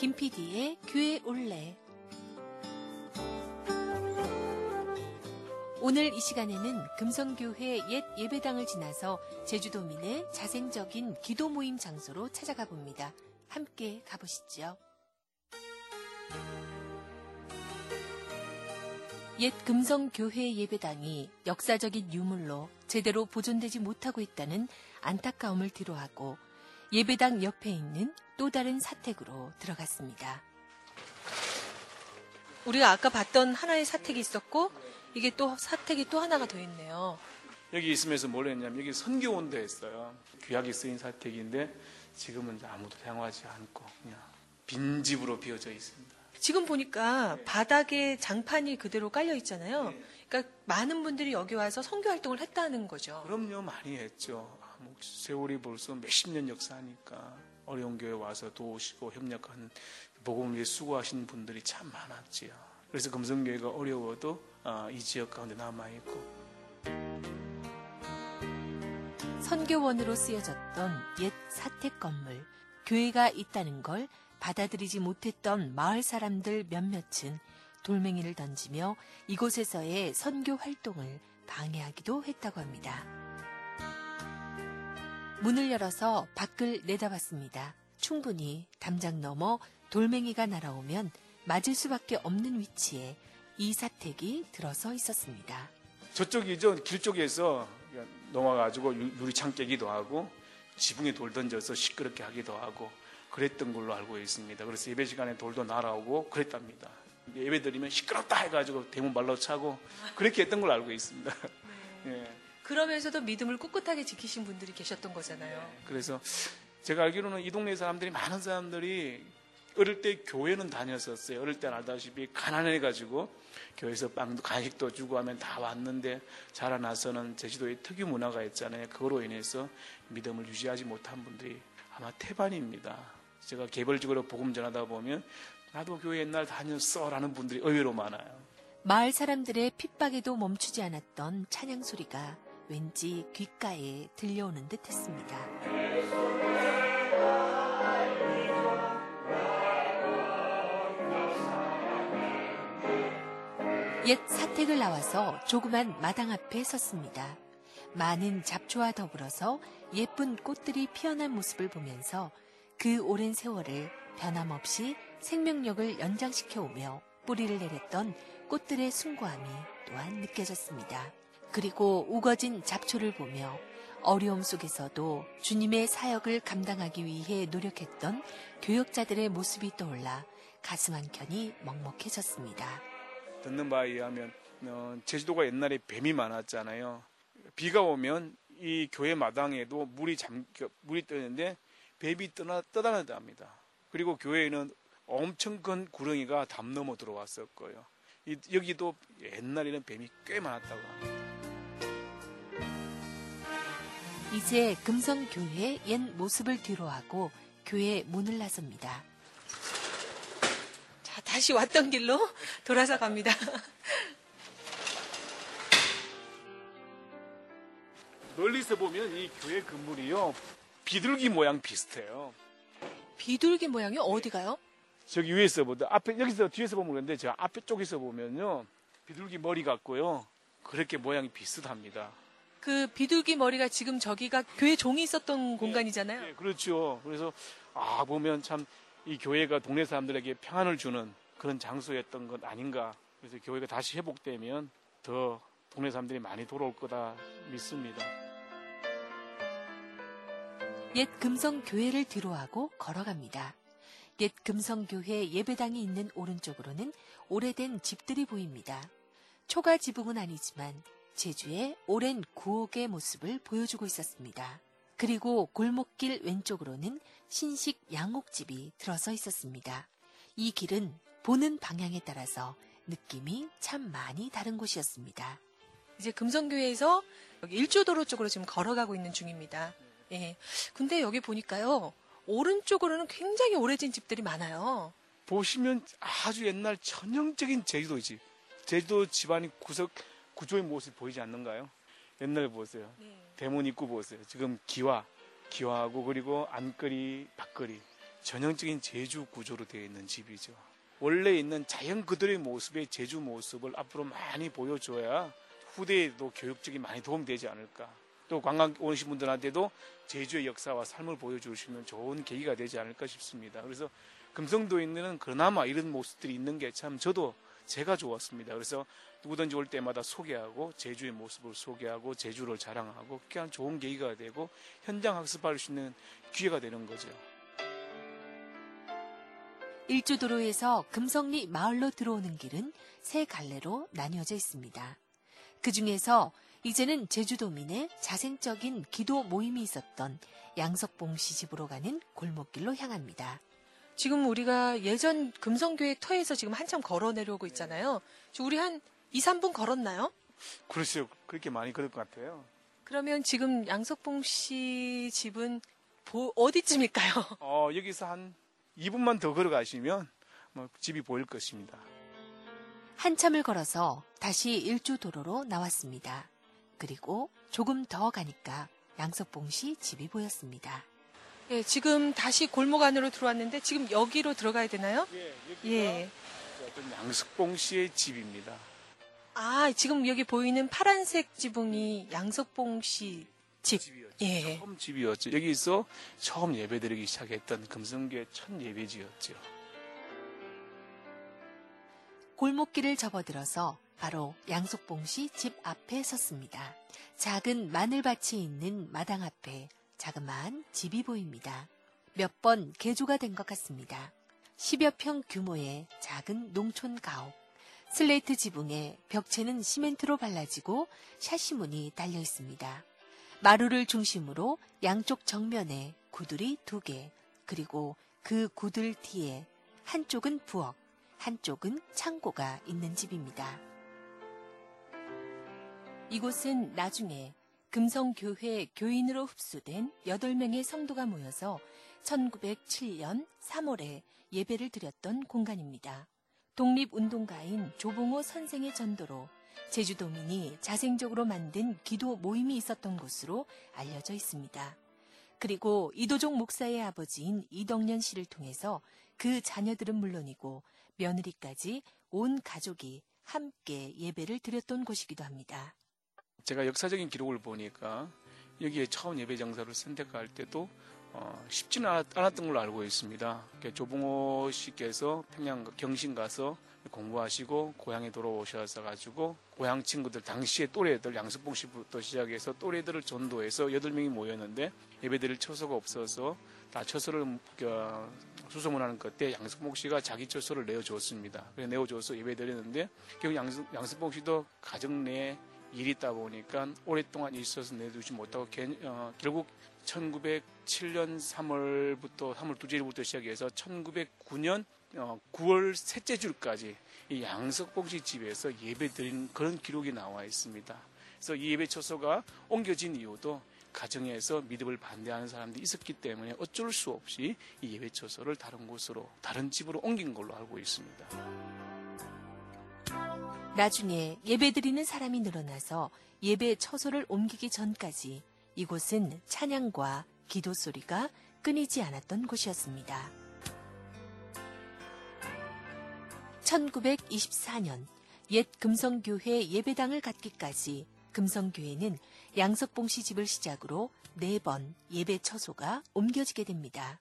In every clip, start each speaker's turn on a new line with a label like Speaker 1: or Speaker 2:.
Speaker 1: 김PD의 교회 올레. 오늘 이 시간에는 금성교회 옛 예배당을 지나서 제주도민의 자생적인 기도 모임 장소로 찾아가 봅니다. 함께 가보시죠. 옛 금성교회 예배당이 역사적인 유물로 제대로 보존되지 못하고 있다는 안타까움을 뒤로하고 예배당 옆에 있는 또 다른 사택으로 들어갔습니다. 우리가 아까 봤던 하나의 사택이 있었고 이게 또 사택이 또 하나가 더 있네요.
Speaker 2: 여기 있으면서 뭘 했냐면 여기 선교원도 했어요. 귀하게 쓰인 사택인데 지금은 아무도 사용하지 않고 그냥 빈 집으로 비어져 있습니다.
Speaker 1: 지금 보니까 바닥에 장판이 그대로 깔려 있잖아요.
Speaker 2: 네.
Speaker 1: 그러니까 많은 분들이 여기 와서 선교 활동을 했다는 거죠.
Speaker 2: 그럼요 많이 했죠. 아, 뭐 세월이 벌써 몇십 년 역사니까 어려운 교회 와서 도우시고 협력한 복음을 위해 수고하신 분들이 참 많았지요. 그래서 금성교회가 어려워도 아, 이 지역 가운데 남아 있고
Speaker 1: 선교원으로 쓰여졌던 옛 사택 건물, 교회가 있다는 걸 받아들이지 못했던 마을 사람들 몇몇은 돌멩이를 던지며 이곳에서의 선교 활동을 방해하기도 했다고 합니다. 문을 열어서 밖을 내다봤습니다. 충분히 담장 넘어 돌멩이가 날아오면 맞을 수밖에 없는 위치에 이 사택이 들어서 있었습니다.
Speaker 2: 저쪽이죠 길 쪽에서 넘어가지고 유- 유리창 깨기도 하고 지붕에 돌 던져서 시끄럽게 하기도 하고 그랬던 걸로 알고 있습니다. 그래서 예배 시간에 돌도 날아오고 그랬답니다. 예배 드리면 시끄럽다 해가지고 대문 발로 차고 그렇게 했던 걸로 알고 있습니다. 예.
Speaker 1: 그러면서도 믿음을 꿋꿋하게 지키신 분들이 계셨던 거잖아요.
Speaker 2: 그래서 제가 알기로는 이 동네 사람들이 많은 사람들이 어릴 때 교회는 다녔었어요. 어릴 때는 알다시피 가난해가지고 교회에서 빵도 간식도 주고 하면 다 왔는데 자라나서는 제주도의 특유 문화가 있잖아요. 그거로 인해서 믿음을 유지하지 못한 분들이 아마 태반입니다. 제가 개별적으로 복음 전하다 보면 나도 교회 옛날 다녔어라는 분들이 의외로 많아요.
Speaker 1: 마을 사람들의 핍박에도 멈추지 않았던 찬양 소리가 왠지 귓가에 들려오는 듯 했습니다. 옛 사택을 나와서 조그만 마당 앞에 섰습니다. 많은 잡초와 더불어서 예쁜 꽃들이 피어난 모습을 보면서 그 오랜 세월을 변함없이 생명력을 연장시켜 오며 뿌리를 내렸던 꽃들의 숭고함이 또한 느껴졌습니다. 그리고 우거진 잡초를 보며 어려움 속에서도 주님의 사역을 감당하기 위해 노력했던 교역자들의 모습이 떠올라 가슴 한켠이 먹먹해졌습니다.
Speaker 2: 듣는 바에 의하면 어, 제주도가 옛날에 뱀이 많았잖아요. 비가 오면 이 교회 마당에도 물이 잠 물이 뜨는데 뱀이 떠나 떠다닌답니다. 그리고 교회에는 엄청 큰 구렁이가 담 넘어 들어왔었고요. 이- 여기도 옛날에는 뱀이 꽤 많았다고 합니다.
Speaker 1: 이제 금성교회의 옛 모습을 뒤로하고 교회 문을 나섭니다. 자, 다시 왔던 길로 돌아서 갑니다.
Speaker 2: 멀리서 보면 이 교회 건물이요 비둘기 모양 비슷해요.
Speaker 1: 비둘기 모양이 어디 가요?
Speaker 2: 저기 위에서 보다 앞에 여기서 뒤에서 보면 그런데 저 앞에 쪽에서 보면요 비둘기 머리 같고요 그렇게 모양이 비슷합니다.
Speaker 1: 그 비둘기 머리가 지금 저기가 교회 종이 있었던 공간이잖아요.
Speaker 2: 네, 그렇죠. 그래서 아 보면 참 이 교회가 동네 사람들에게 평안을 주는 그런 장소였던 것 아닌가. 그래서 교회가 다시 회복되면 더 동네 사람들이 많이 돌아올 거다 믿습니다.
Speaker 1: 옛 금성교회를 뒤로하고 걸어갑니다. 옛 금성교회 예배당이 있는 오른쪽으로는 오래된 집들이 보입니다. 초가 지붕은 아니지만 제주의 오랜 구옥의 모습을 보여주고 있었습니다. 그리고 골목길 왼쪽으로는 신식 양옥집이 들어서 있었습니다. 이 길은 보는 방향에 따라서 느낌이 참 많이 다른 곳이었습니다. 이제 금성교회에서 여기 일조도로 쪽으로 지금 걸어가고 있는 중입니다. 예. 근데 여기 보니까요. 오른쪽으로는 굉장히 오래된 집들이 많아요.
Speaker 2: 보시면 아주 옛날 전형적인 제주도 집. 제주도 집안이 구석 구조의 모습이 보이지 않는가요? 옛날 보세요. 대문 입구 보세요. 지금 기와, 기와하고 그리고 안거리, 밖거리 전형적인 제주 구조로 되어 있는 집이죠. 원래 있는 자연 그들의 모습의 제주 모습을 앞으로 많이 보여줘야 후대에도 교육적이 많이 도움되지 않을까. 또 관광 오신 분들한테도 제주의 역사와 삶을 보여줄 수 있는 좋은 계기가 되지 않을까 싶습니다. 그래서 금성도에 있는 그나마 이런 모습들이 있는 게 참 저도 제가 좋았습니다. 그래서 누구든지 올 때마다 소개하고 제주의 모습을 소개하고 제주를 자랑하고 그냥 좋은 계기가 되고 현장 학습할 수 있는 기회가 되는 거죠.
Speaker 1: 일주도로에서 금성리 마을로 들어오는 길은 세 갈래로 나뉘어져 있습니다. 그 중에서 이제는 제주도민의 자생적인 기도 모임이 있었던 양석봉 씨 집으로 가는 골목길로 향합니다.
Speaker 3: 지금 우리가 예전 금성교회 터에서 지금 한참 걸어 내려오고 있잖아요. 우리 한 2, 3분 걸었나요?
Speaker 2: 그렇죠. 그렇게 많이 그럴 것 같아요.
Speaker 3: 그러면 지금 양석봉 씨 집은 보- 어디쯤일까요?
Speaker 2: 어, 여기서 한 2분만 더 걸어가시면 뭐 집이 보일 것입니다.
Speaker 1: 한참을 걸어서 다시 일주 도로로 나왔습니다. 그리고 조금 더 가니까 양석봉 씨 집이 보였습니다.
Speaker 3: 예, 지금 다시 골목 안으로 들어왔는데 지금 여기로 들어가야 되나요?
Speaker 2: 예,
Speaker 3: 예.
Speaker 2: 어떤 양석봉 씨의 집입니다.
Speaker 3: 아, 지금 여기 보이는 파란색 지붕이 양석봉 씨 집.
Speaker 2: 집이었죠.
Speaker 3: 예.
Speaker 2: 처음 집이었죠. 여기서 처음 예배드리기 시작했던 금성교의 첫 예배지였죠.
Speaker 1: 골목길을 접어들어서 바로 양석봉 씨 집 앞에 섰습니다. 작은 마늘밭이 있는 마당 앞에 자그마한 집이 보입니다. 몇 번 개조가 된 것 같습니다. 10여 평 규모의 작은 농촌 가옥. 슬레이트 지붕에 벽체는 시멘트로 발라지고 샤시문이 달려 있습니다. 마루를 중심으로 양쪽 정면에 구들이 두 개, 그리고 그 구들 뒤에 한쪽은 부엌, 한쪽은 창고가 있는 집입니다. 이곳은 나중에 금성교회 교인으로 흡수된 8명의 성도가 모여서 1907년 3월에 예배를 드렸던 공간입니다. 독립운동가인 조봉호 선생의 전도로 제주도민이 자생적으로 만든 기도 모임이 있었던 곳으로 알려져 있습니다. 그리고 이도종 목사의 아버지인 이덕년 씨를 통해서 그 자녀들은 물론이고 며느리까지 온 가족이 함께 예배를 드렸던 곳이기도 합니다.
Speaker 2: 제가 역사적인 기록을 보니까 여기에 처음 예배 장소를 선택할 때도 어, 쉽지는 않았, 않았던 걸로 알고 있습니다. 조봉호 씨께서 평양 경신 가서 공부하시고 고향에 돌아오셔서 가지고 고향 친구들 당시에 또래들 양석봉 씨부터 시작해서 또래들을 전도해서 여덟 명이 모였는데 예배드릴 처소가 없어서 다 처소를 그, 수소문하는 그때 양석봉 씨가 자기 처소를 내어줬습니다. 그래 내어줘서 예배드렸는데 결국 양석, 양석봉 씨도 가정 내에 일이 있다 보니까 오랫동안 있어서 내두지 못하고 개- 어, 결국 1907년 3월부터 3월 두째 일부터 시작해서 1909년 9월 셋째 주까지 이 양석봉 씨 집에서 예배 드린 그런 기록이 나와 있습니다. 그래서 이 예배 처소가 옮겨진 이유도 가정에서 믿음을 반대하는 사람들이 있었기 때문에 어쩔 수 없이 이 예배 처소를 다른 곳으로 다른 집으로 옮긴 걸로 알고 있습니다.
Speaker 1: 나중에 예배드리는 사람이 늘어나서 예배 처소를 옮기기 전까지 이곳은 찬양과 기도 소리가 끊이지 않았던 곳이었습니다. 1924년 옛 금성교회 예배당을 갖기까지 금성교회는 양석봉 씨 집을 시작으로 네 번 예배 처소가 옮겨지게 됩니다.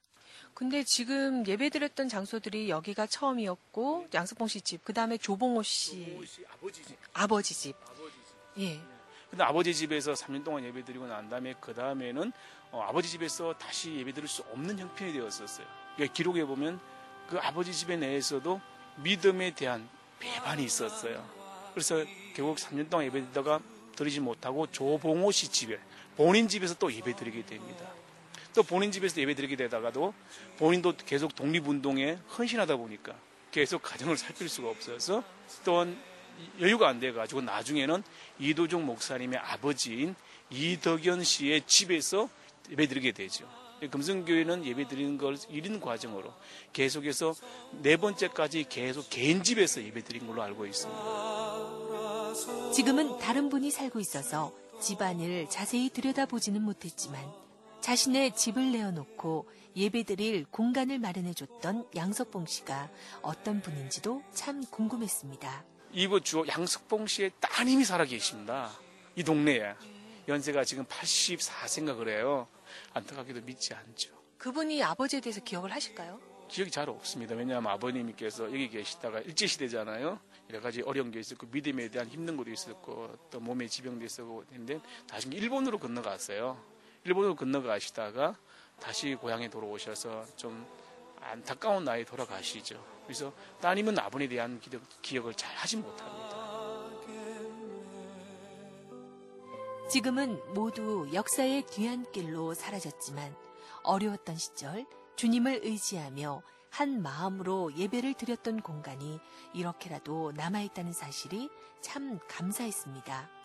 Speaker 3: 근데 지금 예배 드렸던 장소들이 여기가 처음이었고 양석봉 씨 집, 그 다음에 조봉호 씨
Speaker 2: 아버지 집.
Speaker 3: 아버지 집.
Speaker 2: 아버지 집.
Speaker 3: 예.
Speaker 2: 근데 아버지 집에서 3년 동안 예배 드리고 난 다음에 그 다음에는 어, 아버지 집에서 다시 예배 드릴 수 없는 형편이 되었었어요. 그러니까 기록에 보면 그 아버지 집에 내에서도 믿음에 대한 배반이 있었어요. 그래서 결국 3년 동안 예배 드리다가 드리지 못하고 조봉호 씨 집에 본인 집에서 또 예배 드리게 됩니다. 또 본인 집에서 예배 드리게 되다가도 본인도 계속 독립운동에 헌신하다 보니까 계속 가정을 살필 수가 없어서 또한 여유가 안 돼가지고 나중에는 이도종 목사님의 아버지인 이덕연 씨의 집에서 예배 드리게 되죠. 금성교회는 예배 드리는 걸 1인 과정으로 계속해서 네 번째까지 계속 개인 집에서 예배 드린 걸로 알고 있습니다.
Speaker 1: 지금은 다른 분이 살고 있어서 집안을 자세히 들여다보지는 못했지만 자신의 집을 내어놓고 예배드릴 공간을 마련해줬던 양석봉 씨가 어떤 분인지도 참 궁금했습니다.
Speaker 2: 이부 주 양석봉 씨의 따님이 살아 계십니다. 이 동네에. 연세가 지금 84세인가 그래요. 안타깝게도 믿지 않죠.
Speaker 3: 그분이 아버지에 대해서 기억을 하실까요?
Speaker 2: 기억이 잘 없습니다. 왜냐하면 아버님께서 여기 계시다가 일제시대잖아요. 여러 가지 어려운 게 있었고 믿음에 대한 힘든 것도 있었고 또 몸에 지병도 있었고 했는데 나중에 일본으로 건너갔어요. 일본으로 건너가시다가 다시 고향에 돌아오셔서 좀 안타까운 나이에 돌아가시죠. 그래서 따님은 아버지에 대한 기억, 기억을 잘 하지 못합니다.
Speaker 1: 지금은 모두 역사의 뒤안길로 사라졌지만 어려웠던 시절 주님을 의지하며 한 마음으로 예배를 드렸던 공간이 이렇게라도 남아있다는 사실이 참 감사했습니다.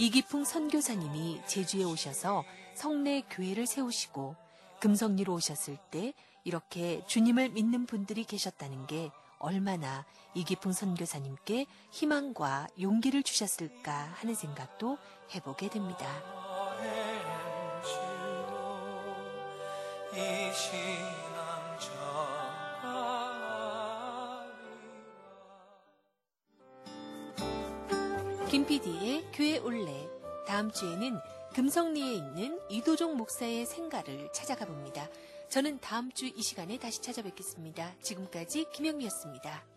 Speaker 1: 이기풍 선교사님이 제주에 오셔서 성내 교회를 세우시고 금성리로 오셨을 때 이렇게 주님을 믿는 분들이 계셨다는 게 얼마나 이기풍 선교사님께 희망과 용기를 주셨을까 하는 생각도 해보게 됩니다.
Speaker 4: 이 신앙
Speaker 1: 김 PD의 교회 올레. 다음 주에는 금성리에 있는 이도종 목사의 생가를 찾아가 봅니다. 저는 다음 주 이 시간에 다시 찾아뵙겠습니다. 지금까지 김영미였습니다.